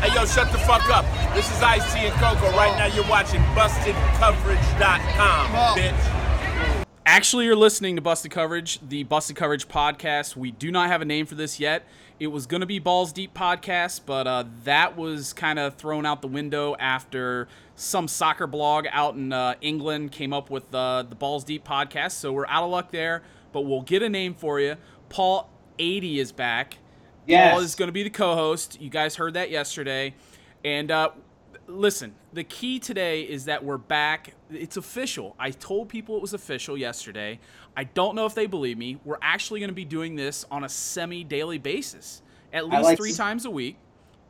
Hey, yo, shut the fuck up. This is Ice T and Coco. Right now, you're watching BustedCoverage.com, bitch. Actually, you're listening to Busted Coverage, the Busted Coverage podcast. We do not have a name for this yet. It was going to be Balls Deep Podcast, but uh, that was kind of thrown out the window after some soccer blog out in uh, England came up with uh, the Balls Deep Podcast. So we're out of luck there, but we'll get a name for you. Paul 80 is back. Yes. Paul is going to be the co-host. You guys heard that yesterday, and uh, listen. The key today is that we're back. It's official. I told people it was official yesterday. I don't know if they believe me. We're actually going to be doing this on a semi-daily basis, at least like three s- times a week.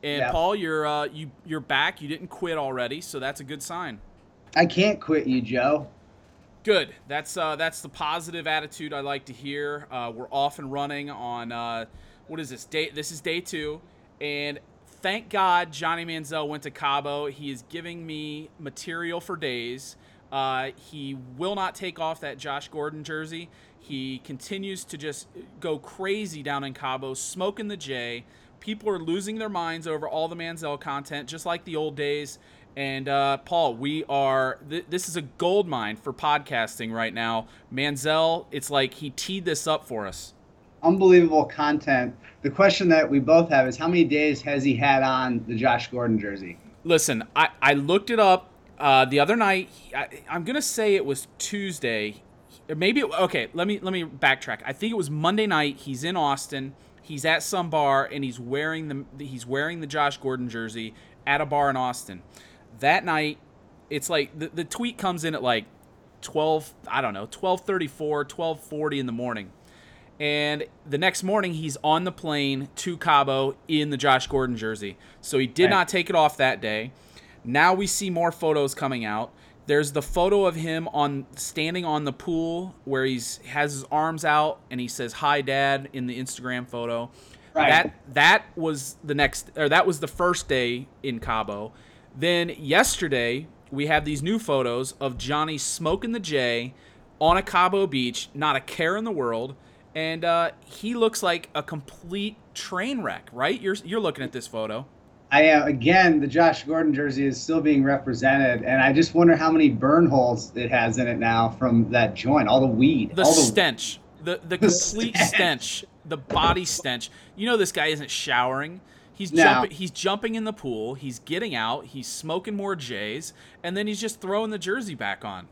And Yeah. Paul, you're uh, you you're back. You didn't quit already, so that's a good sign. I can't quit you, Joe. Good. That's uh, that's the positive attitude I like to hear. Uh, we're off and running on uh, what is this day? This is day two, and thank God Johnny Manziel went to Cabo. He is giving me material for days. Uh, he will not take off that Josh Gordon jersey. He continues to just go crazy down in Cabo, smoking the J. People are losing their minds over all the Manziel content, just like the old days. And uh, Paul, we are. Th- this is a gold mine for podcasting right now. Manziel, it's like he teed this up for us. Unbelievable content. The question that we both have is how many days has he had on the Josh Gordon jersey? Listen, I, I looked it up uh, the other night. I, I'm gonna say it was Tuesday, maybe okay. Let me let me backtrack. I think it was Monday night. He's in Austin. He's at some bar and he's wearing the he's wearing the Josh Gordon jersey at a bar in Austin. That night, it's like the, the tweet comes in at like 12 I don't know 12:34 12:40 in the morning. And the next morning, he's on the plane to Cabo in the Josh Gordon jersey. So he did Right. not take it off that day. Now we see more photos coming out. There's the photo of him on standing on the pool where he's has his arms out and he says "Hi, Dad" in the Instagram photo. Right. That that was the next or that was the first day in Cabo. Then yesterday we have these new photos of Johnny smoking the J on a Cabo beach, not a care in the world, and uh, he looks like a complete train wreck. Right? You're you're looking at this photo. I am again. The Josh Gordon jersey is still being represented, and I just wonder how many burn holes it has in it now from that joint. All the weed, The stench, the the complete stench, the body stench. You know this guy isn't showering. He's No. jumping. He's jumping in the pool. He's getting out. He's smoking more J's, and then he's just throwing the jersey back on.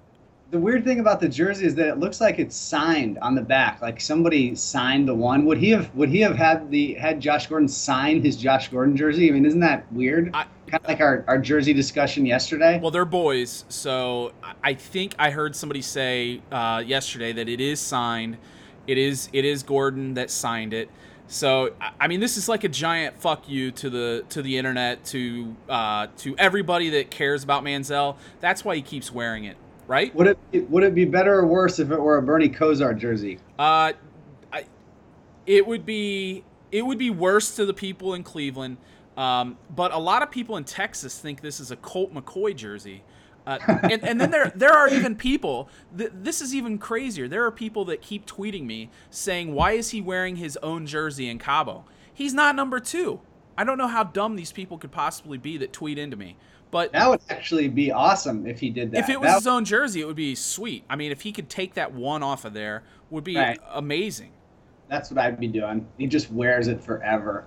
The weird thing about the jersey is that it looks like it's signed on the back, like somebody signed the one. Would he have? Would he have had the had Josh Gordon sign his Josh Gordon jersey? I mean, isn't that weird? I- kind of like our, our jersey discussion yesterday. Well, they're boys, so I- think I heard somebody say uh, yesterday that it is signed. It is it is Gordon that signed it. So I- I mean, this is like a giant fuck you to the to the internet to uh, to everybody that cares about Manziel. That's why he keeps wearing it, right? Would it would it be better or worse if it were a Bernie Kosar jersey? Uh, I, it would be it would be worse to the people in Cleveland, um, but a lot of people in Texas think this is a Colt McCoy jersey. Uh, and, and then there there are even people. Th- this is even crazier. There are people that keep tweeting me saying, "Why is he wearing his own jersey in Cabo? He's not number two. I don't know how dumb these people could possibly be that tweet into me. But That would actually be awesome if he did that. if it was That- his own jersey, it would be sweet. I mean, if he could take that one off of there, would be Right. amazing. that's what I'd be doing. He just wears it forever.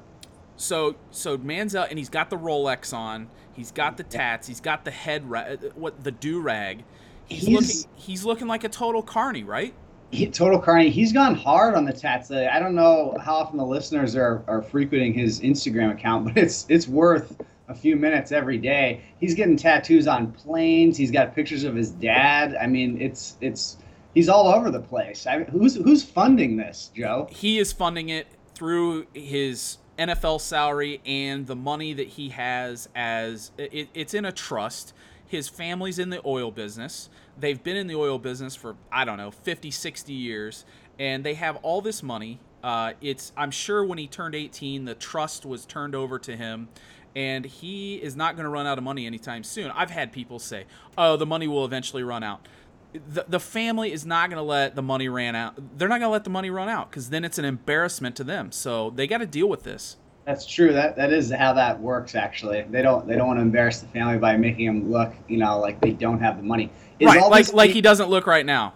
So so Manziel and he's got the Rolex on. He's got the tats. He's got the head ra- what the do rag. He's, He's- looking he's looking like a total carny, right? He, total Carney, he's gone hard on the tats. I don't know how often the listeners are, are frequenting his Instagram account, but it's it's worth a few minutes every day. He's getting tattoos on planes. He's got pictures of his dad. I mean, it's it's he's all over the place. I, who's who's funding this, Joe? He is funding it through his NFL salary and the money that he has as it, it's in a trust. His family's in the oil business. They've been in the oil business for I don't know 50, 60 years and they have all this money. Uh, it's I'm sure when he turned 18 the trust was turned over to him and he is not going to run out of money anytime soon. I've had people say, "Oh, the money will eventually run out." The, the family is not going to let the money ran out. They're not going to let the money run out because then it's an embarrassment to them. So they got to deal with this. That's true. That that is how that works. Actually, they don't they don't want to embarrass the family by making them look, you know, like they don't have the money. Is right, like like he doesn't look right now.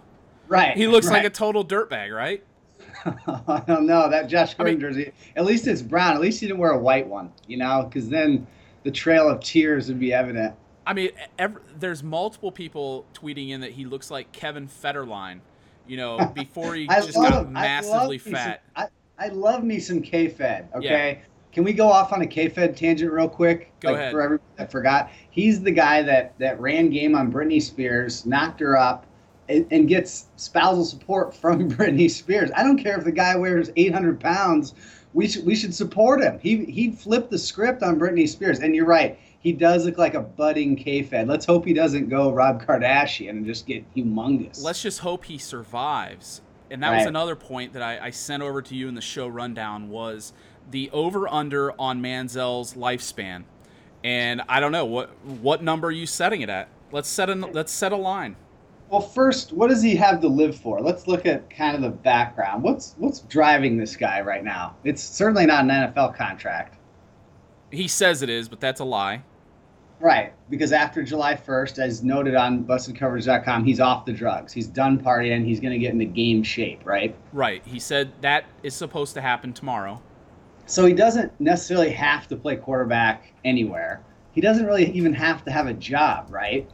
right. He looks like a total dirtbag, right? I don't know that Josh I mean- jersey. At least it's brown. At least he didn't wear a white one, you know, because then the trail of tears would be evident. I mean, ev there's multiple people tweeting in that he looks like Kevin Federline, you know, before he just love, got I massively some- fat. I, I love me some K-Fed. Okay, can we go off on a K-Fed tangent real quick? Go like ahead. For everybody that forgot, he's the guy that that ran game on Britney Spears, knocked her up, and, and gets spousal support from Britney Spears. I don't care if the guy wears 800 pounds. We should we should support him. He he flipped the script on Britney Spears, and you're right. He does look like a budding K-Fed. Let's hope he doesn't go Rob Kardashian and just get humongous. Let's just hope he survives. And that was another point that I, I sent over to you in the show rundown was the over under on Manziel's lifespan. And I don't know what what number are you setting it at. Let's set a let's set a line. Well, first, what does he have to live for? Let's look at kind of the background. What's what's driving this guy right now? It's certainly not an NFL contract, He says it is, but that's a lie. right? Because after July 1st, as noted on BustedCoverage.com, he's off the drugs. He's done partying. He's going to get into game shape, right? Right. He said that is supposed to happen tomorrow. So he doesn't necessarily have to play quarterback anywhere. He doesn't really even have to have a job, right?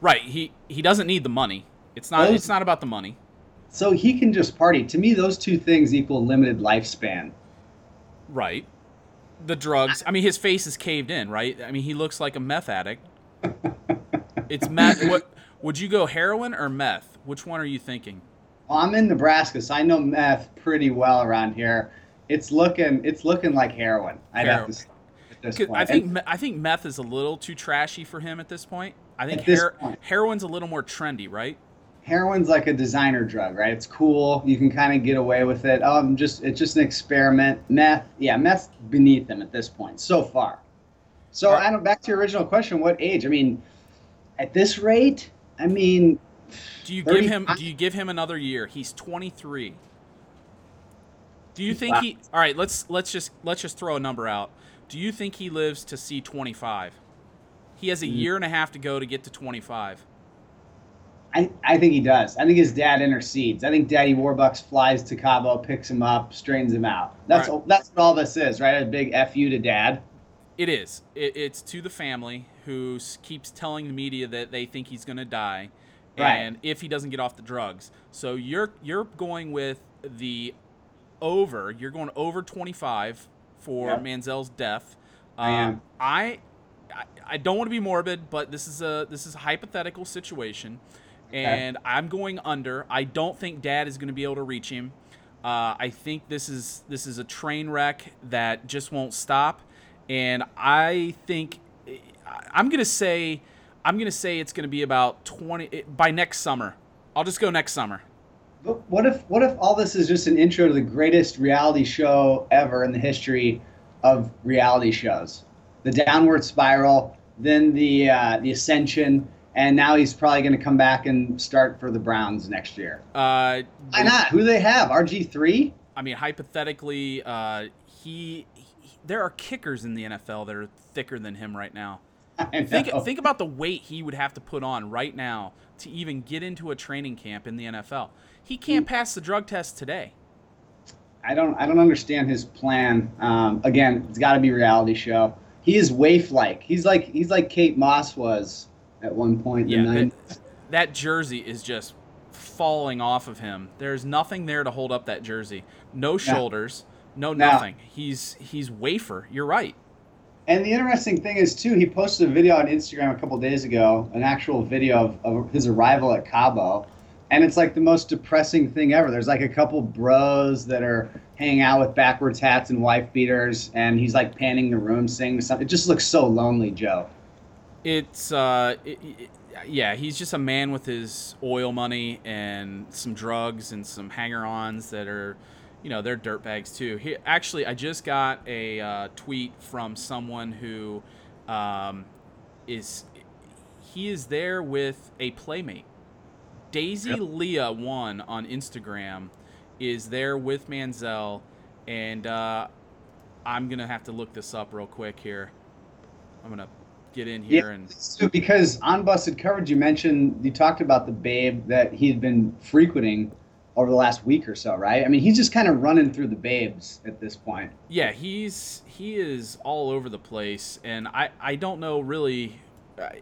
Right. He he doesn't need the money. It's not Those- it's not about the money. So he can just party. To me, those two things equal limited lifespan. Right. The drugs. I mean, his face is caved in, right? I mean, he looks like a meth addict. It's meth. What would you go heroin or meth? Which one are you thinking? Well, I'm in Nebraska, so I know meth pretty well around here. It's looking it's looking like heroin. I'd have to at this 'Cause point. I think And I think meth is a little too trashy for him at this point. I think her- heroin's a little more trendy, right? heroin's like a designer drug, right? It's cool. You can kind of get away with it. Um, just it's just an experiment. Meth, yeah, meth beneath them at this point so far. So Alright. I don't. Back to your original question, what age? I mean, at this rate, I mean, Do you give him do you give him another year? He's 23. Do you think Wow. he All right, let's let's just let's just throw a number out. Do you think he lives to see 25? He has a Mm. year and a half to go to get to 25. I, I think he does. I think his dad intercedes. I think Daddy Warbucks flies to Cabo, picks him up, straightens him out. That's Right. that's what all this is, right? A big fu to Dad. It is. It, it's to the family who keeps telling the media that they think he's going to die, Right. and if he doesn't get off the drugs. So you're you're going with the over. You're going over 25 for Yep. Manziel's death. I Um, am. I, I I don't want to be morbid, but this is a this is a hypothetical situation, and I'm going under. I don't think Dad is going to be able to reach him. Uh, I think this is this is a train wreck that just won't stop, and I think I'm gonna say I'm gonna say it's gonna be about 20 by next summer. I'll just go next summer. But what if what if all this is just an intro to the greatest reality show ever in the history of reality shows? The downward spiral, then the uh, the ascension, and now he's probably going to come back and start for the Browns next year. Uh, Why not? Who do they have? RG three. I mean, hypothetically, uh, he, he there are kickers in the NFL that are thicker than him right now. Think think about the weight he would have to put on right now to even get into a training camp in the NFL. He can't pass the drug test today. I don't I don't understand his plan. Um, again, it's got to be reality show. He is waif like. He's like he's like Kate Moss was at one point in Yeah, the that, that jersey is just falling off of him. There's nothing there to hold up that jersey. No shoulders, no No. nothing. He's he's wafer. You're right. And the interesting thing is too, he posted a video on Instagram a couple days ago, an actual video of, of his arrival at Cabo, and it's like the most depressing thing ever. There's like a couple bros that are hanging out with backwards hats and wife beaters, and he's like panning the room, singing something. It just looks so lonely, Joe. It's uh, it, it- yeah, he's just a man with his oil money and some drugs and some hanger-ons that are, you know, they're dirtbags too. He, actually, I just got a uh, tweet from someone who um, is he is there with a playmate. Daisy Yep. Leah one on Instagram is there with Manziel, and uh, I'm gonna have to look this up real quick here. I'm gonna get in here Yeah, and so because on busted coverage, you mentioned you talked about the babe that he had been frequenting over the last week or so, right? I mean, he's just kind of running through the babes at this point. yeah, he's he is all over the place, and I I don't know really. I,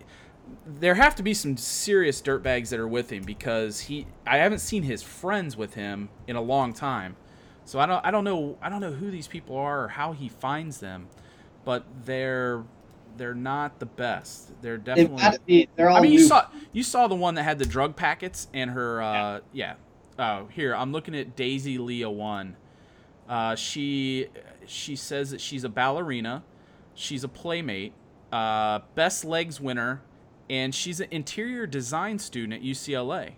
there have to be some serious dirtbags that are with him because he I haven't seen his friends with him in a long time. So I don't I don't know I don't know who these people are or how he finds them, but they're they're not the best. They're definitely be. They're all I mean, you new. saw you saw the one that had the drug packets and her. Uh, yeah. Oh, here I'm looking at Daisy Leah one. Uh, she she says that she's a ballerina, she's a playmate, uh, best legs winner, and she's an interior design student at UCLA.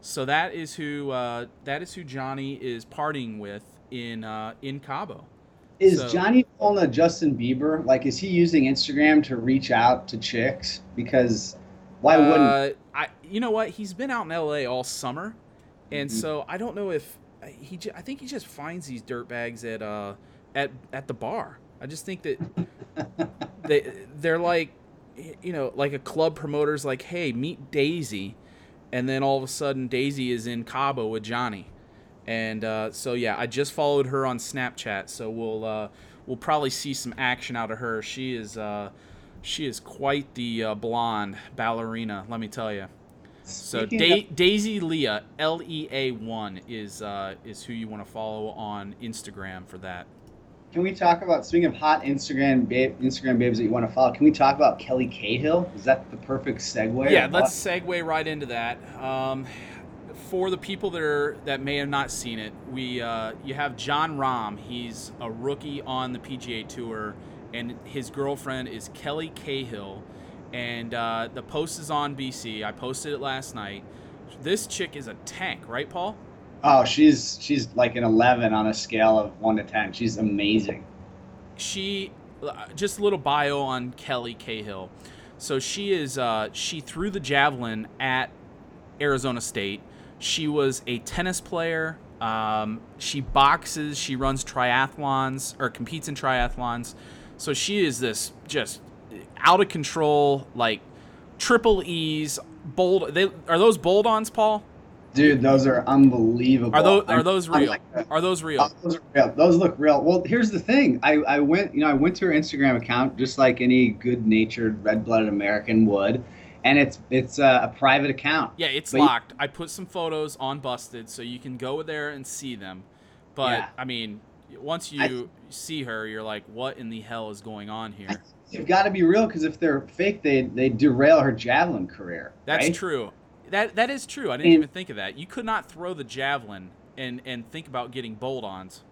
So that is who uh, that is who Johnny is partying with in uh, in Cabo. Is So- Johnny pulling a Justin Bieber? Like, is he using Instagram to reach out to chicks? Because why wouldn't? Uh, I you know what? He's been out in L.A. all summer, and Mhm. so I don't know if uh, he. I think he just finds these dirtbags at uh at at the bar. I just think that they they're like you know like a club promoter's like, hey, meet Daisy, and then all of a sudden Daisy is in Cabo with Johnny, and uh, so yeah, I just followed her on Snapchat, so we'll uh, we'll probably see some action out of her. She is. Uh, she is quite the uh, blonde ballerina, let me tell you. So da- of- Daisy Leah, L E A one is uh, is who you want to follow on Instagram for that. Can we talk about speaking of hot Instagram babe, Instagram babes that you want to follow? Can we talk about Kelley Cahill? Is that the perfect segue? yeah, let's segue right into that. Um, for the people that are that may have not seen it, we uh, you have Jon Rahm. He's a rookie on the PGA Tour, and his girlfriend is Kelley Cahill. And uh, the post is on BC. I posted it last night. This chick is a tank, right, Paul? Oh, she's she's like an 11 on a scale of 1 to 10. She's amazing. she just a little bio on Kelley Cahill. So she is uh, she threw the javelin at Arizona State. She was a tennis player. Um, she boxes. She runs triathlons or competes in triathlons. So she is this just out of control, like triple E's, bold. They are those bold-ons, Paul? Dude, those are unbelievable. Are those are those real? like. Are those real? Oh, those are real. Those look real. Well, here's the thing. I, I went, you know, I went to her Instagram account just like any good-natured, red-blooded American would, and it's it's uh, a private account. Yeah, it's But you- locked. I put some photos on Busted, so you can go there and see them. But Yeah. I mean, once you see her, you're like, "What in the hell is going on here?" They've got to be real because if they're fake, they they derail her javelin career. That's right? true. That that is true. I didn't And- even think of that. You could not throw the javelin and and think about getting bolt-ons.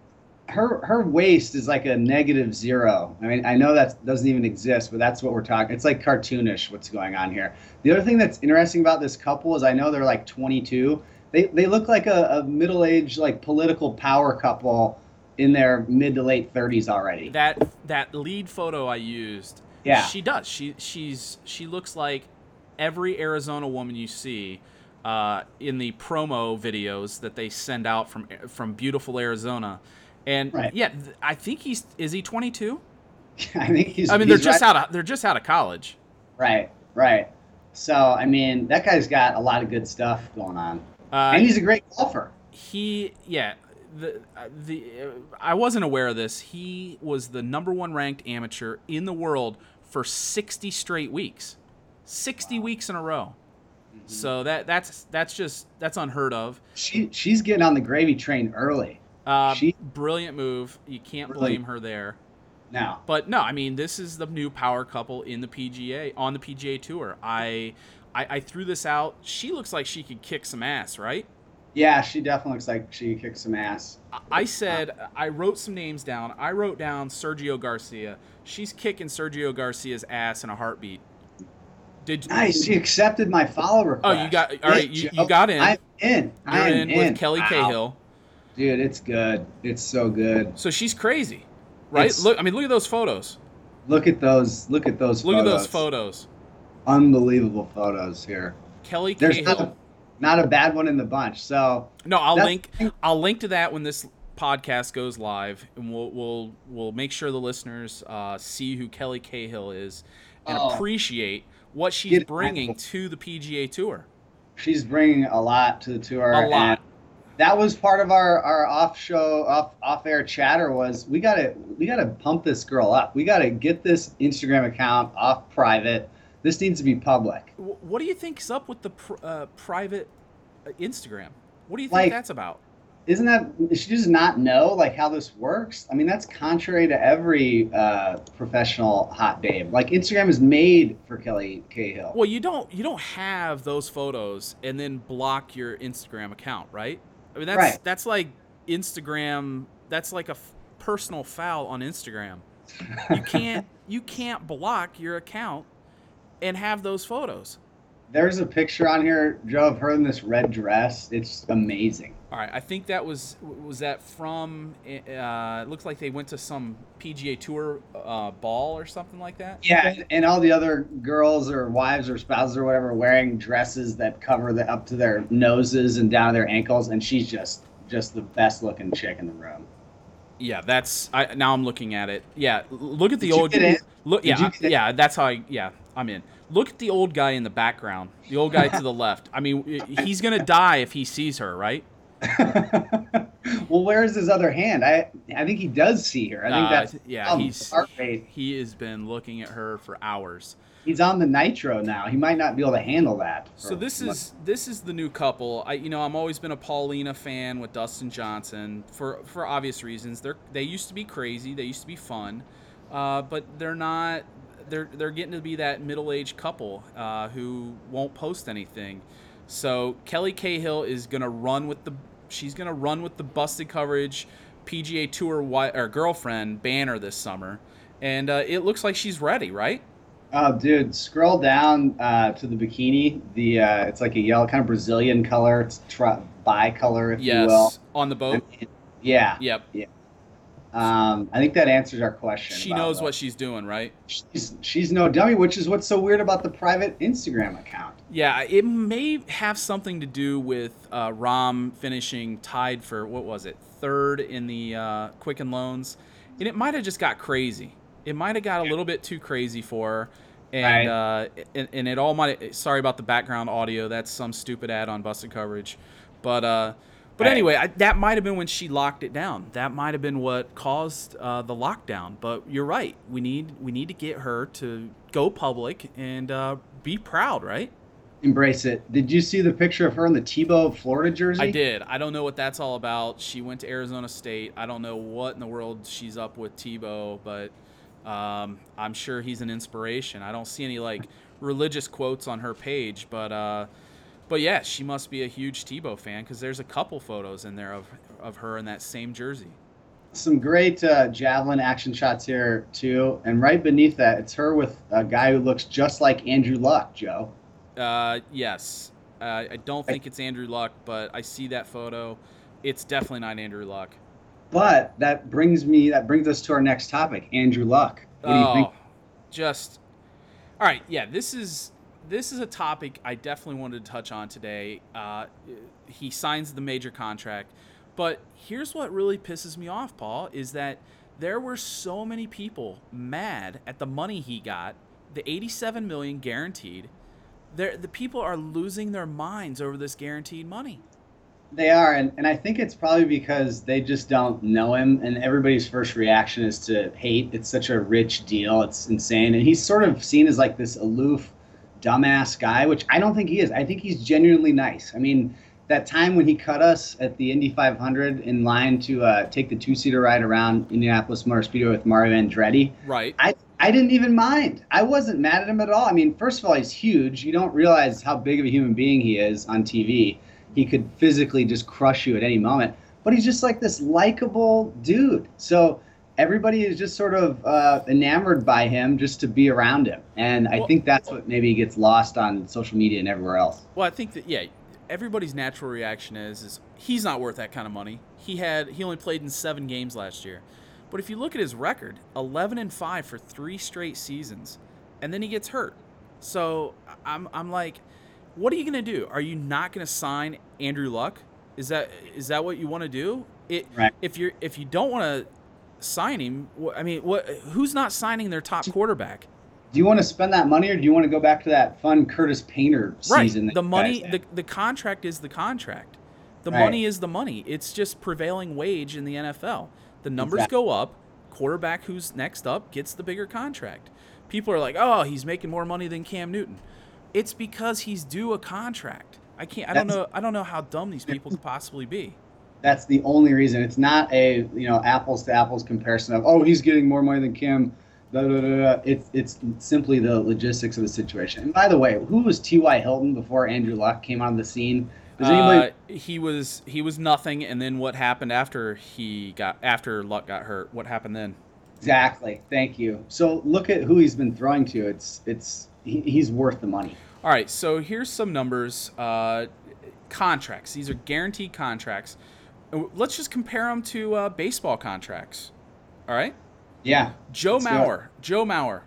Her her waist is like a negative zero. I mean, I know that doesn't even exist, but that's what we're talking. It's like cartoonish what's going on here. The other thing that's interesting about this couple is I know they're like 22. They they look like a, a middle-aged like political power couple in their mid to late 30s already. That that lead photo I used, Yeah. she does. She she's she looks like every Arizona woman you see uh, in the promo videos that they send out from from beautiful Arizona. And Right. yeah, I think he's is he 22? I think he's. I mean, they're just right. out of they're just out of college. Right, right. So I mean, that guy's got a lot of good stuff going on, Uh, and he's a great golfer. he yeah the uh, the uh, I wasn't aware of this. He was the number one ranked amateur in the world for 60 straight weeks, 60 weeks in a row. Mm-hmm. So that that's that's just that's unheard of. She she's getting on the gravy train early. Uh, She- brilliant move. You can't Brilliant. blame her there. Now, But no, I mean this is the new power couple in the PGA on the PGA Tour. I, I I threw this out. She looks like she could kick some ass, right? yeah, she definitely looks like she kicks some ass. I said I wrote some names down. I wrote down Sergio Garcia. She's kicking Sergio Garcia's ass in a heartbeat. Did Nice, she accepted my follow request. Oh, you got- all right, you- you got in. I'm in. you're I'm in, with Kelley Wow. Cahill? Dude, it's good. It's so good. So she's crazy, right? It's- look, I mean, look at those photos. Look at those. Look at those. Look photos. at those photos. Unbelievable photos here. Kelley There's Cahill. not a, not a bad one in the bunch. So No, I'll link. I'll link to that when this podcast goes live, and we'll we'll we'll make sure the listeners uh, see who Kelley Cahill is and Oh. appreciate what she's Get- bringing to the PGA Tour. She's bringing a lot to the tour. A lot. and that was part of our, our off show off off air chatter was we gotta we gotta pump this girl up. We gotta get this Instagram account off private. This needs to be public. What do you think's up with the pr- uh, private uh, Instagram? What do you think Like- that's about? Isn't that she does not know like how this works? I mean that's contrary to every uh, professional hot babe. Like Instagram is made for Kelley Cahill. Well, you don't you don't have those photos and then block your Instagram account, right? I mean that's Right. that's like Instagram. That's like a f- personal foul on Instagram. You can't you can't block your account and have those photos. There's a picture on here, Joe, of her in this red dress. It's amazing. All right, I think that was was that from. Uh, it looks like they went to some PGA Tour uh, ball or something like that. Yeah, and, all the other girls or wives or spouses or whatever wearing dresses that cover the up to their noses and down to their ankles, and she's just just the best looking chick in the room. Yeah, that's. I now I'm looking at it. Yeah, look at the Did old. Look, Did yeah, you I- get in? yeah. That's how I. Yeah, I'm in. Look at the old guy in the background. The old guy to the left. I mean, he's gonna die if he sees her, right? well, where's his other hand? I I think he does see her. I think Uh, that's yeah. um, He's he has been looking at her for hours. He's on the nitro now. He might not be able to handle that. So this much- is this is the new couple. I you know I'm always been a Paulina fan with Dustin Johnson for for obvious reasons. They're they used to be crazy. They used to be fun, uh, but they're not. They're they're getting to be that middle aged couple uh, who won't post anything. So Kelley Cahill is gonna run with the she's gonna run with the busted coverage PGA Tour wi- or girlfriend banner this summer, and uh, it looks like she's ready, right? Oh, dude, scroll down uh, to the bikini. The uh, it's like a yellow, kind of Brazilian color. It's tri- bi-color, if you will. Yes, on the boat. Yeah. Yep. Um, I think that answers our question. She knows the- what she's doing, right? she's she's no dummy, which is what's so weird about the private Instagram account. Yeah, it may have something to do with uh, Rahm finishing tied for what was it, third in the uh, Quicken Loans, and it might have just got crazy. It might have got a little bit too crazy for her, and uh, and, and it all might. Sorry about the background audio. That's some stupid ad on Busted Coverage, but uh, but Right. anyway, I, that might have been when she locked it down. That might have been what caused uh, the lockdown. But you're right. We need we need to get her to go public and uh, be proud, right? Embrace it. Did you see the picture of her in the Tebow Florida jersey? I did. I don't know what that's all about. She went to Arizona State. I don't know what in the world she's up with Tebow, but um, I'm sure he's an inspiration. I don't see any like religious quotes on her page, but uh, but yeah, she must be a huge Tebow fan because there's a couple photos in there of of her in that same jersey. Some great uh, javelin action shots here too, and right beneath that, it's her with a guy who looks just like Andrew Luck, Joe. Uh, yes, uh, I don't think it's Andrew Luck, but I see that photo. It's definitely not Andrew Luck. But that brings me that brings us to our next topic, Andrew Luck. What do you think? Oh, just all right. Yeah, this is this is a topic I definitely wanted to touch on today. Uh, he signs the major contract, but here's what really pisses me off, Paul, is that there were so many people mad at the money he got, the 87 million guaranteed. There, the people are losing their minds over this guaranteed money. They are, and, and I think it's probably because they just don't know him, and everybody's first reaction is to hate. It's such a rich deal, it's insane, and he's sort of seen as like this aloof, dumbass guy, which I don't think he is. I think he's genuinely nice. I mean, that time when he cut us at the Indy 500 in line to uh, take the two-seater ride around Indianapolis Motor Speedway with Mario Andretti, Right. I, I didn't even mind. I wasn't mad at him at all. I mean, first of all, he's huge. You don't realize how big of a human being he is on TV. He could physically just crush you at any moment. But he's just like this likable dude. So everybody is just sort of uh, enamored by him just to be around him. And I Well- think that's what maybe gets lost on social media and everywhere else. Well, I think that yeah, everybody's natural reaction is is he's not worth that kind of money. He had he only played in 7 games last year. But if you look at his record, 11 and 5 for 3 straight seasons, and then he gets hurt. So, I'm I'm like what are you going to do? Are you not going to sign Andrew Luck? Is that is that what you want to do? It Right. if you're if you don't want to sign him, I mean, what who's not signing their top quarterback? Do you want to spend that money, or do you want to go back to that fun Curtis Painter Right. season? that The money, the, the contract is the contract. The Right. money is the money. It's just prevailing wage in the NFL. The numbers Exactly. go up. Quarterback who's next up gets the bigger contract. People are like, "Oh, he's making more money than Cam Newton." It's because he's due a contract. I can't. I don't know. I don't know how dumb these people could possibly be. That's the only reason. It's not a you know apples to apples comparison of oh he's getting more money than Kim. It's it's simply the logistics of the situation. And by the way, who was T.Y. Hilton before Andrew Luck came on the scene? Does anybody? Uh, he was he was nothing, and then what happened after he got after Luck got hurt? What happened then? exactly. Thank you. So look at who he's been throwing to. It's it's he, he's worth the money. All right, so here's some numbers. Uh, contracts. These are guaranteed contracts. Let's just compare them to uh, baseball contracts. All right. Yeah. Joe Mauer. Joe Mauer.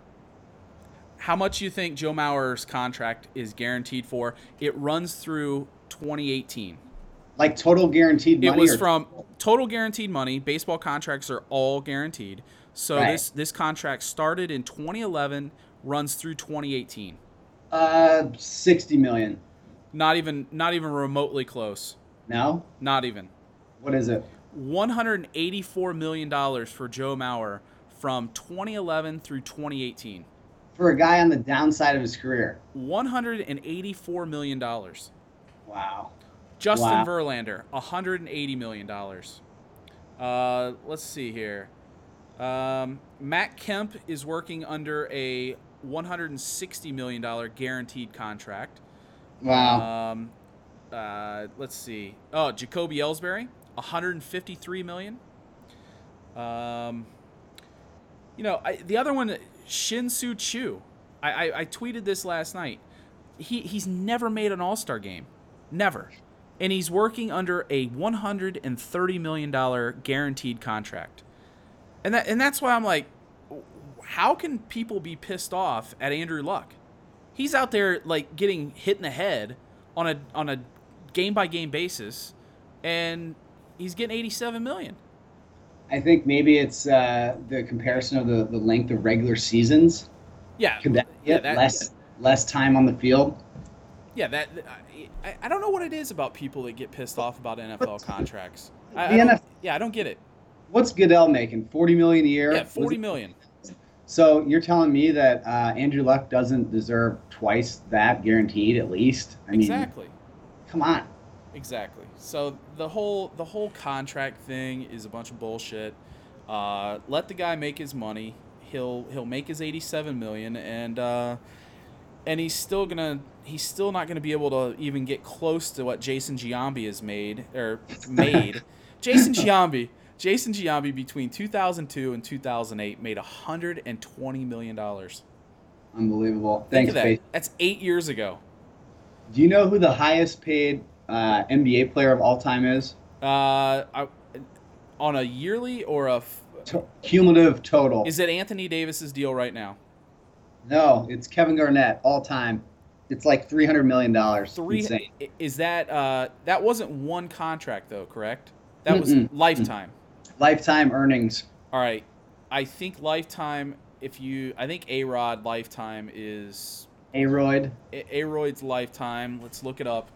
How much you think Joe Mauer's contract is guaranteed for? It runs through 2018. Like total guaranteed money. It was or- from total guaranteed money. Baseball contracts are all guaranteed. So Right. this this contract started in 2011, runs through 2018. uh sixty million. Not even not even remotely close. No. Not even. What is it? 184 million dollars for Joe Mauer from 2011 through 2018. For a guy on the downside of his career. 184 million dollars. Wow. Justin Wow. Verlander, 180 million dollars. Uh, let's see here. Um, Matt Kemp is working under a 160 million dollar guaranteed contract. Wow. Um, uh, let's see. Oh, Jacoby Ellsbury, 153 million. Um, you know, I, the other one, Shin Soo Choo. I, I, I tweeted this last night. He he's never made an All Star game, never, and he's working under a 130 million dollar guaranteed contract, and that and that's why I'm like, how can people be pissed off at Andrew Luck? He's out there like getting hit in the head on a on a game by game basis, and he's getting 87 million. I think maybe it's uh, the comparison of the, the length of regular seasons. Yeah, Could that yeah, that- less less time on the field? Yeah, that I, I don't know what it is about people that get pissed off about NFL contracts. I, The I don't- yeah, I don't get it. What's Goodell making? Forty million a year. Yeah, forty million. So you're telling me that uh, Andrew Luck doesn't deserve twice that guaranteed at least? I mean, Exactly, come on. Exactly. So the whole the whole contract thing is a bunch of bullshit. Uh, let the guy make his money. He'll he'll make his eighty-seven million, and uh, and he's still gonna he's still not gonna be able to even get close to what Jason Giambi has made or made. Jason Giambi, Jason Giambi between 2002 and 2008 made 120 million dollars. Unbelievable. Think of that. Faith. That's eight years ago. Do you know who the highest paid uh, NBA player of all time is? Uh, I, on a yearly or a f- To- cumulative total. is it Anthony Davis's deal right now? no, it's Kevin Garnett all time. It's like three hundred million dollars. Three Insane. is that uh that wasn't one contract though, correct? That was Mm-mm. lifetime. Lifetime earnings. All right. I think lifetime if you I think A-Rod lifetime is A-Rod. A- A-Rod's lifetime. Let's look it up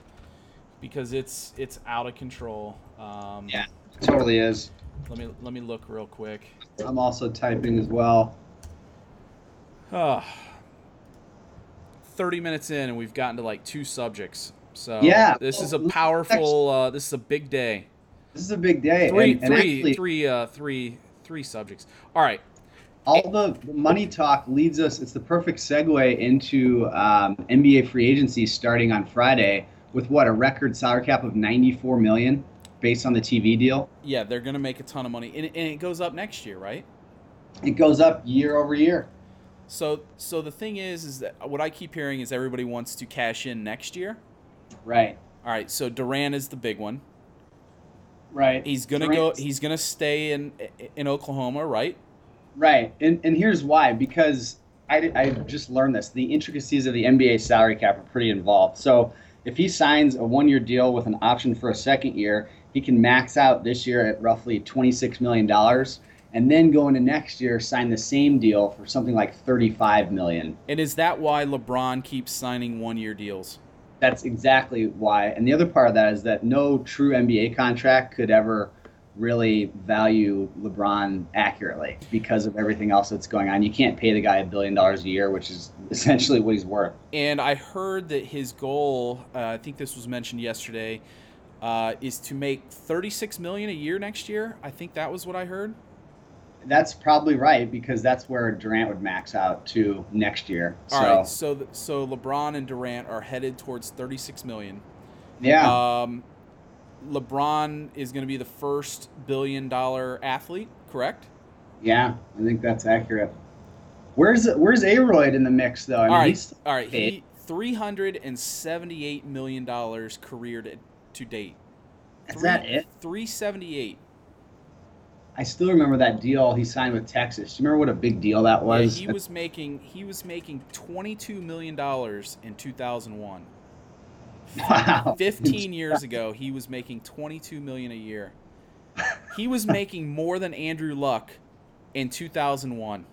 because it's it's out of control. Um, Yeah. Totally is. Let me let me look real quick. I'm also typing as well. Ah. 30 minutes in and we've gotten to like two subjects. So Yeah, this is a powerful uh, this is a big day. This is a big day. Three and, and three actually, three uh three three subjects. All right. all the money talk leads us. It's the perfect segue into um, NBA free agency starting on Friday with what a record salary cap of 94 million based on the TV deal. Yeah, they're going to make a ton of money and, and it goes up next year, right? It goes up year over year. So so the thing is is that what I keep hearing is everybody wants to cash in next year. Right. All right, so Durant is the big one. Right. He's going to go he's going to stay in in Oklahoma, right? Right, and and here's why because I, I just learned this. The intricacies of the NBA salary cap are pretty involved. So if he signs a one-year deal with an option for a second year, he can max out this year at roughly $26 million and then go into next year sign the same deal for something like 35 million. And is that why LeBron keeps signing one-year deals? That's exactly why. And the other part of that is that no true NBA contract could ever really value LeBron accurately because of everything else that's going on. You can't pay the guy a billion dollars a year, which is essentially what he's worth. And I heard that his goal, uh, I think this was mentioned yesterday, uh, is to make 36 million a year next year. I think that was what I heard. That's probably right because that's where Durant would max out to next year. All so, right, so so LeBron and Durant are headed towards 36 million. Yeah. Um, LeBron is going to be the first billion dollar athlete, correct? Yeah, I think that's accurate. Where's Where's A-Rod in the mix though? I all right, he's all right. paid. He 378 million dollars career to, to date. Is that it? 378. I still remember that deal he signed with Texas. Do you remember what a big deal that Yeah, was? he was making he was making 22 million dollars in 2001. Wow. 15 years ago, he was making 22 million a year. He was making more than Andrew Luck in 2001.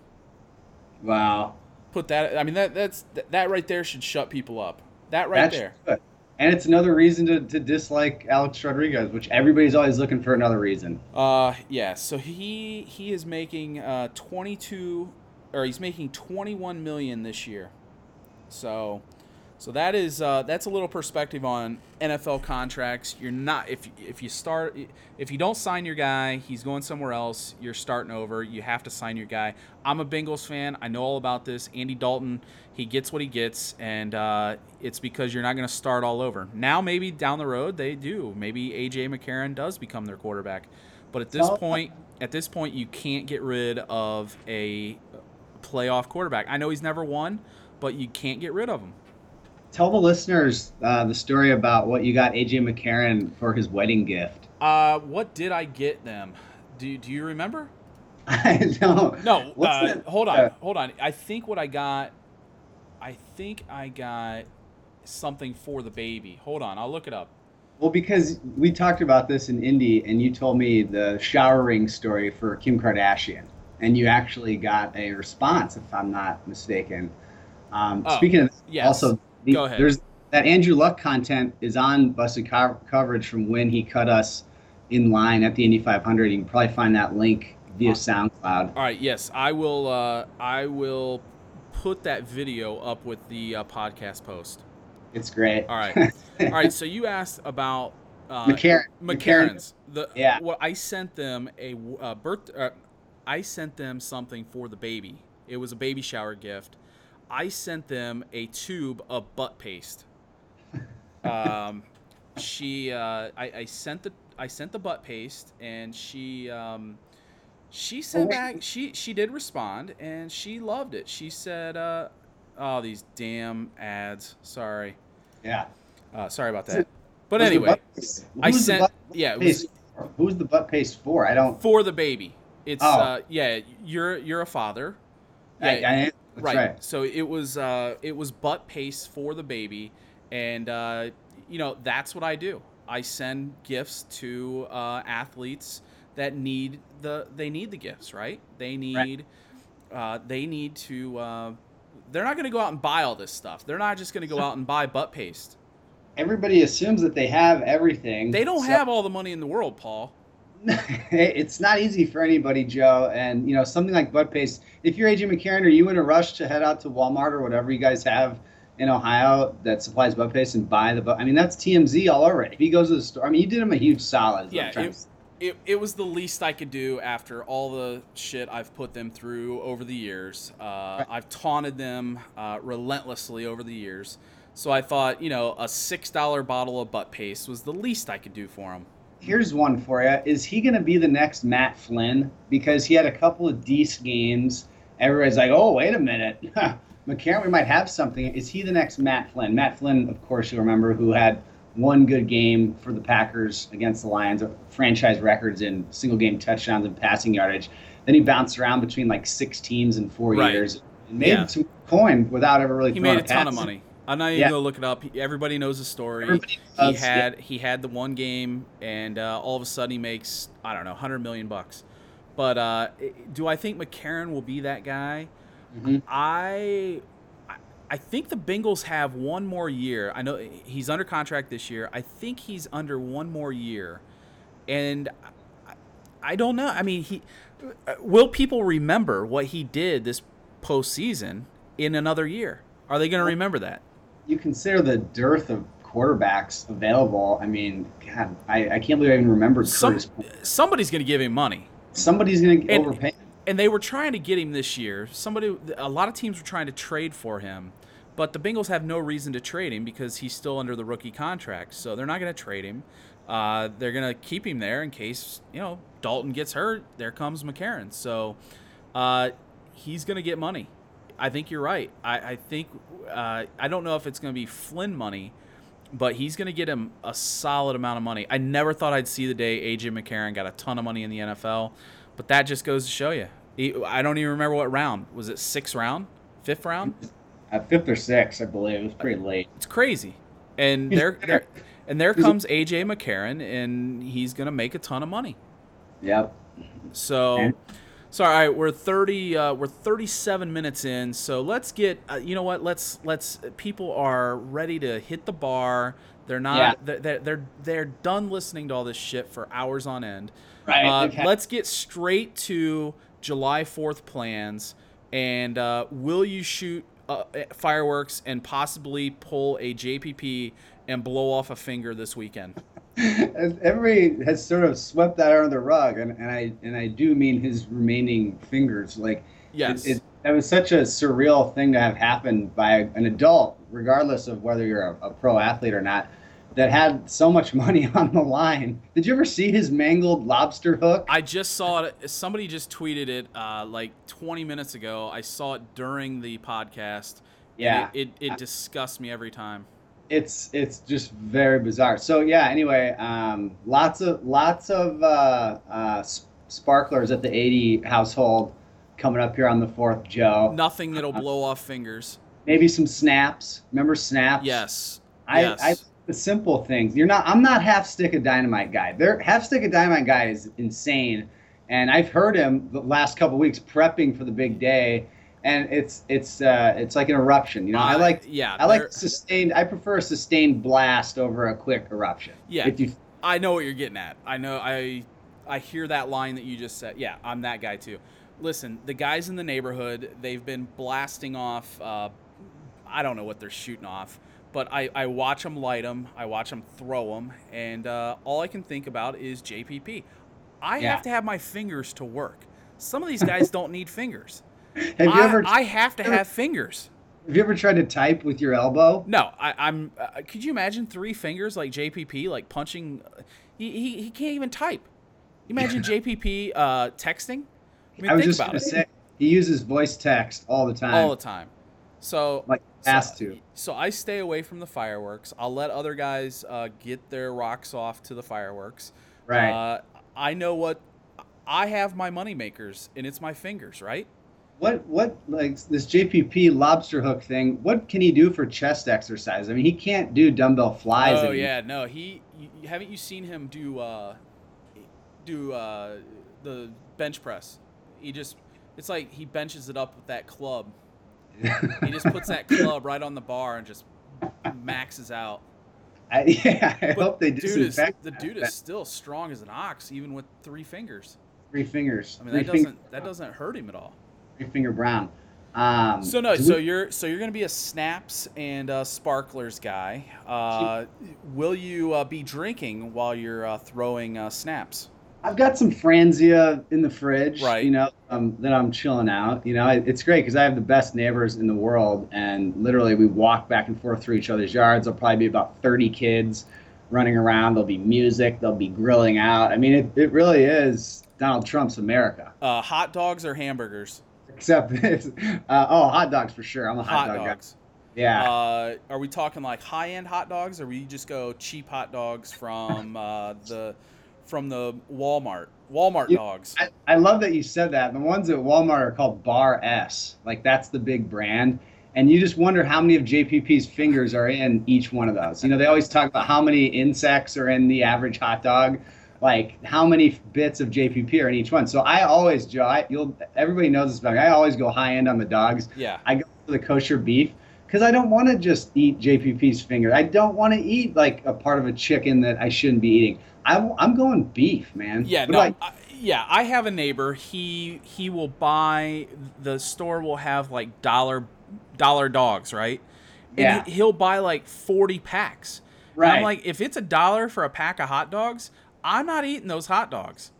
Wow. Put that I mean that that's that right there should shut people up. That right That's there. good. And it's another reason to, to dislike Alex Rodriguez, which everybody's always looking for another reason. Uh yeah, so he he is making uh 22 or he's making 21 million this year. So so that is uh, that's a little perspective on NFL contracts. You're not if if you start if you don't sign your guy, he's going somewhere else. You're starting over. You have to sign your guy. I'm a Bengals fan. I know all about this. Andy Dalton, he gets what he gets, and uh, it's because you're not going to start all over. Now maybe down the road they do. Maybe AJ McCarron does become their quarterback, but at this Well- point, at this point, you can't get rid of a playoff quarterback. I know he's never won, but you can't get rid of him. Tell the listeners uh, the story about what you got AJ McCarron for his wedding gift. Uh, what did I get them? Do, do you remember? I don't. No, What's uh, the- hold on, uh, hold on. I think what I got, I think I got something for the baby. Hold on, I'll look it up. Well, because we talked about this in Indy, and you told me the shower ring story for Kim Kardashian, and you actually got a response, if I'm not mistaken. Um, Oh, speaking of, yes. also, the, Go ahead. there's that Andrew Luck content is on Busted co- coverage from when he cut us in line at the Indy 500. You can probably find that link via Uh, SoundCloud. All right, yes, I will. Uh, I will put that video up with the uh, podcast post. It's great. All right, all right. So you asked about uh, McCarron. McCarron's. The Yeah. Well, I sent them a uh, birth. Uh, I sent them something for the baby. It was a baby shower gift. I sent them a tube of butt paste. Um, she, uh, I, I sent the I sent the butt paste, and she, um, she sent back. She she did respond, and she loved it. She said, uh, "Oh, these damn ads. Sorry, Yeah. uh, sorry about that." But Who's anyway, I sent. butt Yeah, was? Who's the butt paste for? I don't. for the baby. It's Oh. uh yeah, you're you're a father. I, I Yeah. That's right. right. So it was uh it was butt paste for the baby and uh you know, that's what I do. I send gifts to uh athletes that need the they need the gifts, right? They need uh they need to uh they're not going to go out and buy all this stuff. They're not just going to go out and buy butt paste. Everybody assumes that they have everything. They don't so- have all the money in the world, Paul. it's not easy for anybody, Joe. And you know, something like butt paste. If you're AJ McCarron, are you in a rush to head out to Walmart or whatever you guys have in Ohio that supplies butt paste and buy the butt? I mean, that's TMZ all over it. If he goes to the store, I mean, you did him a huge solid. is what I'm Yeah, it, it, it was the least I could do after all the shit I've put them through over the years. Uh, I've taunted them uh, relentlessly over the years. So I thought, you know, a $6 bottle of butt paste was the least I could do for them. Here's one for you. Is he going to be the next Matt Flynn? Because he had a couple of decent games. Everybody's like, oh, wait a minute. McCarron, we might have something. Is he the next Matt Flynn? Matt Flynn, of course, you'll remember, who had one good game for the Packers against the Lions, franchise records in single game touchdowns and passing yardage. Then he bounced around between like six teams in four Right. years and made Yeah. some coin without ever really He made a ton of money. I'm not even Yeah. gonna look it up. Everybody knows the story. Everybody he does, yeah. had he had the one game, and uh, all of a sudden he makes I don't know, hundred million bucks. But uh, do I think McCarron will be that guy? Mhm. I I- I think the Bengals have one more year. I know he's under contract this year. I think he's under one more year, and I, I don't know. I mean, he uh, will people remember what he did this postseason in another year? Are they going to remember that? You consider the dearth of quarterbacks available. I mean, God, I, I can't believe I even remember. Some, somebody's going to give him money. Somebody's going to overpay. him. and they were trying to get him this year. Somebody, a lot of teams were trying to trade for him, but the Bengals have no reason to trade him because he's still under the rookie contract. So they're not going to trade him. Uh, they're going to keep him there in case you know Dalton gets hurt. There comes McCarron. So uh, he's going to get money. I think you're right. I, I think uh, I don't know if it's going to be Flynn money, but he's going to get him a solid amount of money. I never thought I'd see the day AJ McCarron got a ton of money in the NFL, but that just goes to show you. He, I don't even remember what round was it. Sixth round, fifth round. Uh, fifth or sixth, I believe. It was pretty late. It's crazy, and there, there and there comes AJ McCarron, and he's going to make a ton of money. Yep. So, And- so all right, we're thirty. Uh, we're thirty-seven minutes in. So let's get. Uh, you know what? Let's let's. People are ready to hit the bar. They're not. Yeah. They're, they're they're done listening to all this shit for hours on end. Right. Uh, they've let's get straight to July Fourth plans. And uh, will you shoot uh, fireworks and possibly pull a JPP and blow off a finger this weekend? Everybody has sort of swept that under the rug, and, and I and I do mean his remaining fingers. Like, Yes. it, it, that was such a surreal thing to have happened by an adult, regardless of whether you're a, a pro athlete or not, that had so much money on the line. Did you ever see his mangled lobster hook? I just saw it. Somebody just tweeted it uh, like 20 minutes ago. I saw it during the podcast. Yeah. It, it, it disgusts me every time. It's it's just very bizarre. So yeah. Anyway, um, lots of lots of uh, uh, sparklers at the 80 household coming up here on the fourth, Joe. Nothing that'll blow off fingers. Maybe some snaps. Remember snaps? Yes. I, yes. I the simple things. You're not. I'm not half stick of dynamite guy. There, half stick of dynamite guy is insane, and I've heard him the last couple weeks prepping for the big day, and it's it's uh, it's like an eruption. You know, I Uh, like Yeah. I like sustained. I prefer a sustained blast over a quick eruption. Yeah. If you I know what you're getting at. I know. I I hear that line that you just said. Yeah, I'm that guy too. Listen, the guys in the neighborhood, they've been blasting off. Uh, I don't know what they're shooting off, but I, I watch them light them. I watch them throw them, and uh, all I can think about is JPP. I Yeah. have to have my fingers to work. Some of these guys don't need fingers. Have you I, ever I have to have fingers. have you ever tried to type with your elbow? No, I, I'm. Uh, could you imagine three fingers like JPP, like punching? He, he, he can't even type. Imagine JPP uh, texting. I mean, I was think just about gonna it. say he uses voice text all the time. all the time. So like so, has to. So I stay away from the fireworks. I'll let other guys uh, get their rocks off to the fireworks. Right. Uh, I know what. I have my money makers, and it's my fingers, right? What what like this JPP lobster hook thing? What can he do for chest exercise? I mean, he can't do dumbbell flies. Oh yeah, no, he. You, haven't you seen him do uh, do uh, the bench press? He just. It's like he benches it up with that club. He just puts that club right on the bar and just maxes out. I, yeah, I But hope they dude is, disinfect the dude is still strong as an ox, even with three fingers. three fingers. I mean, three that doesn't that doesn't hurt him at all. Three finger brown. Um, So no, so we- you're so you're gonna be a snaps and uh, sparklers guy. Uh, will you uh, be drinking while you're uh, throwing uh, snaps? I've got some Franzia in the fridge, Right. You know, um, that I'm chilling out. You know, it's great because I have the best neighbors in the world, and literally we walk back and forth through each other's yards. There'll probably be about 30 kids running around. There'll be music. They'll be grilling out. I mean, it, it really is Donald Trump's America. Uh, hot dogs or hamburgers? Except this. uh, oh, hot dogs for sure. I'm a hot, Hot dog dogs. guy. Yeah. Uh, are we talking like high end hot dogs, or we just go cheap hot dogs from uh, the from the Walmart Walmart You- dogs? I, I love that you said that. The ones at Walmart are called Bar S. Like that's the big brand. and you just wonder how many of JPP's fingers are in each one of those. You know, they always talk about how many insects are in the average hot dog, like how many bits of JPP are in each one. So I always, Joe, I, you'll everybody knows this about me. I always go high end on the dogs. Yeah. I go for the kosher beef because I don't want to just eat JPP's finger. I don't want to eat like a part of a chicken that I shouldn't be eating. I, am going beef, man. Yeah, What no, I, yeah. I have a neighbor. He he will buy. The store will have like dollar dollar dogs, right? And Yeah. he- he'll buy like forty packs. And I'm like, if it's a dollar for a pack of hot dogs, I'm not eating those hot dogs.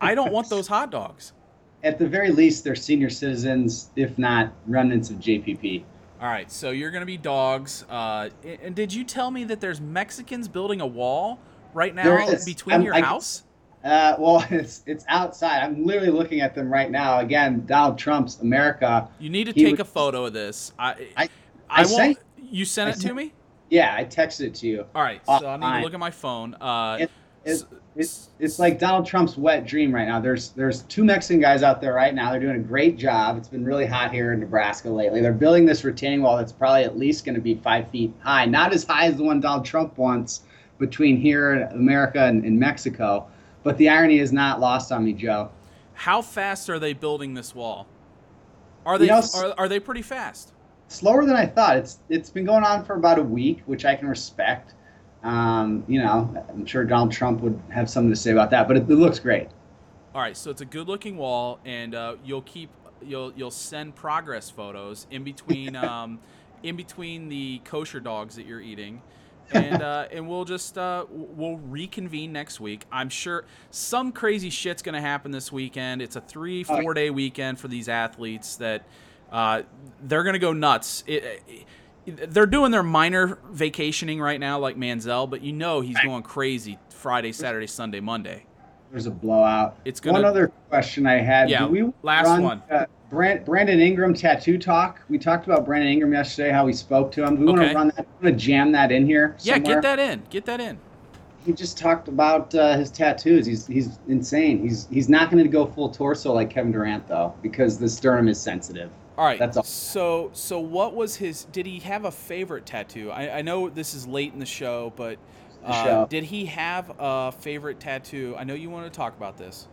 I don't want those hot dogs. At the very least, they're senior citizens, if not remnants of JPP. All right, so you're gonna be dogs. Uh, and did you tell me that there's Mexicans building a wall right now between I'm- your I- house? Uh, well, it's it's outside. I'm literally looking at them right now. Again, Donald Trump's America. You need to take was- a photo of this. I I- I, I won't. sent- you sent it to me. Yeah, I texted it to you. All right, so I need to look at my phone. Uh, It- It's, it's, it's like Donald Trump's wet dream right now. There's there's two Mexican guys out there right now. They're doing a great job. It's been really hot here in Nebraska lately. They're building this retaining wall that's probably at least going to be five feet high. Not as high as the one Donald Trump wants between here in America and, and Mexico. But the irony is not lost on me, Joe. how fast are they building this wall? Are they You know, are, are they pretty fast? slower than I thought. It's it's been going on for about a week, which I can respect. Um, you know, I'm sure Donald Trump would have something to say about that, but it, it looks great. All right, so it's a good-looking wall, and uh, you'll keep you'll you'll send progress photos in between um, in between the kosher dogs that you're eating, and uh, and we'll just uh, we'll reconvene next week. I'm sure some crazy shit's gonna happen this weekend. It's a three four day weekend for these athletes that uh, they're gonna go nuts. It, it- they're doing their minor vacationing right now, like Manziel, but you know he's going crazy Friday, Saturday, Sunday, Monday. There's a blowout. It's gonna- One other question I had. Yeah, Do we last run, one. Uh, Brand, Brandon Ingram tattoo talk. We talked about Brandon Ingram yesterday, how we spoke to him. Do we want to run that? Want to jam that in here? Yeah, get that in. Get that in. He just talked about uh, his tattoos. He's he's insane. He's he's not going to go full torso like Kevin Durant though, because the sternum is sensitive. All right. That's all. So, so what was his? Did he have a favorite tattoo? I, I know this is late in the show, but uh, show. did he have a favorite tattoo? I know you want to talk about this.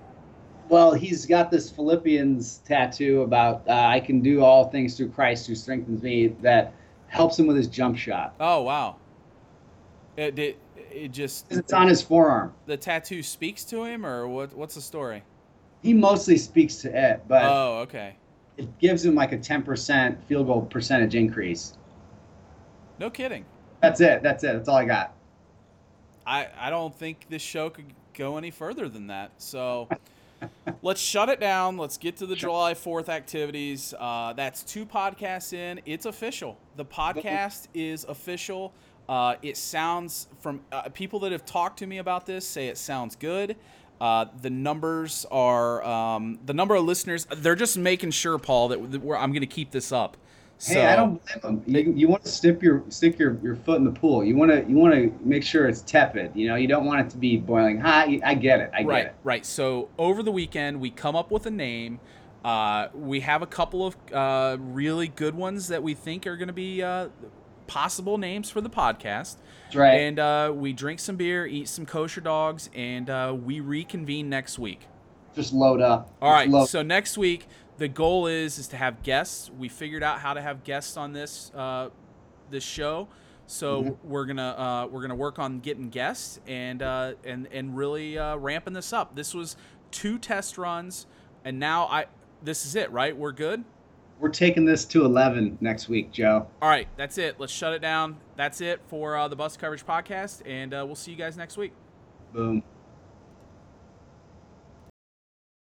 Well, he's got this Philippians tattoo about uh, I can do all things through Christ who strengthens me that helps him with his jump shot. Oh wow. It did. It just It's on his forearm. the tattoo speaks to him, or what? What's the story? He mostly speaks to it, but Oh, okay. It gives him like a 10% field goal percentage increase. No kidding. That's it. That's it. That's all I got. I, I don't think this show could go any further than that. So let's shut it down. Let's get to the July 4th activities. Uh, that's two podcasts in. It's official. The podcast is official. Uh, it sounds from uh, people that have talked to me about this say it sounds good. Uh, the numbers are um, the number of listeners. They're just making sure, Paul, that, I'm going to keep this up. So, Hey, I don't blame him. You, you want to stick your stick your, your foot in the pool. You want to you want to make sure it's tepid. You know, you don't want it to be boiling hot. I get it. I get right, it. right. So over the weekend, we come up with a name. Uh, we have a couple of uh, really good ones that we think are going to be uh, possible names for the podcast. That's right. And uh, we drink some beer, eat some kosher dogs, and uh, we reconvene next week. Just load up. All Just right. load- So next week, the goal is is to have guests. We figured out how to have guests on this uh, this show. So Mhm. we're gonna uh, we're gonna work on getting guests and uh, and and really uh, ramping this up. This was two test runs, and now I this is it, right? We're good. We're taking this to 11 next week, Joe. All right, that's it. Let's shut it down. That's it for uh, the Bus Coverage Podcast, and uh, we'll see you guys next week. Boom.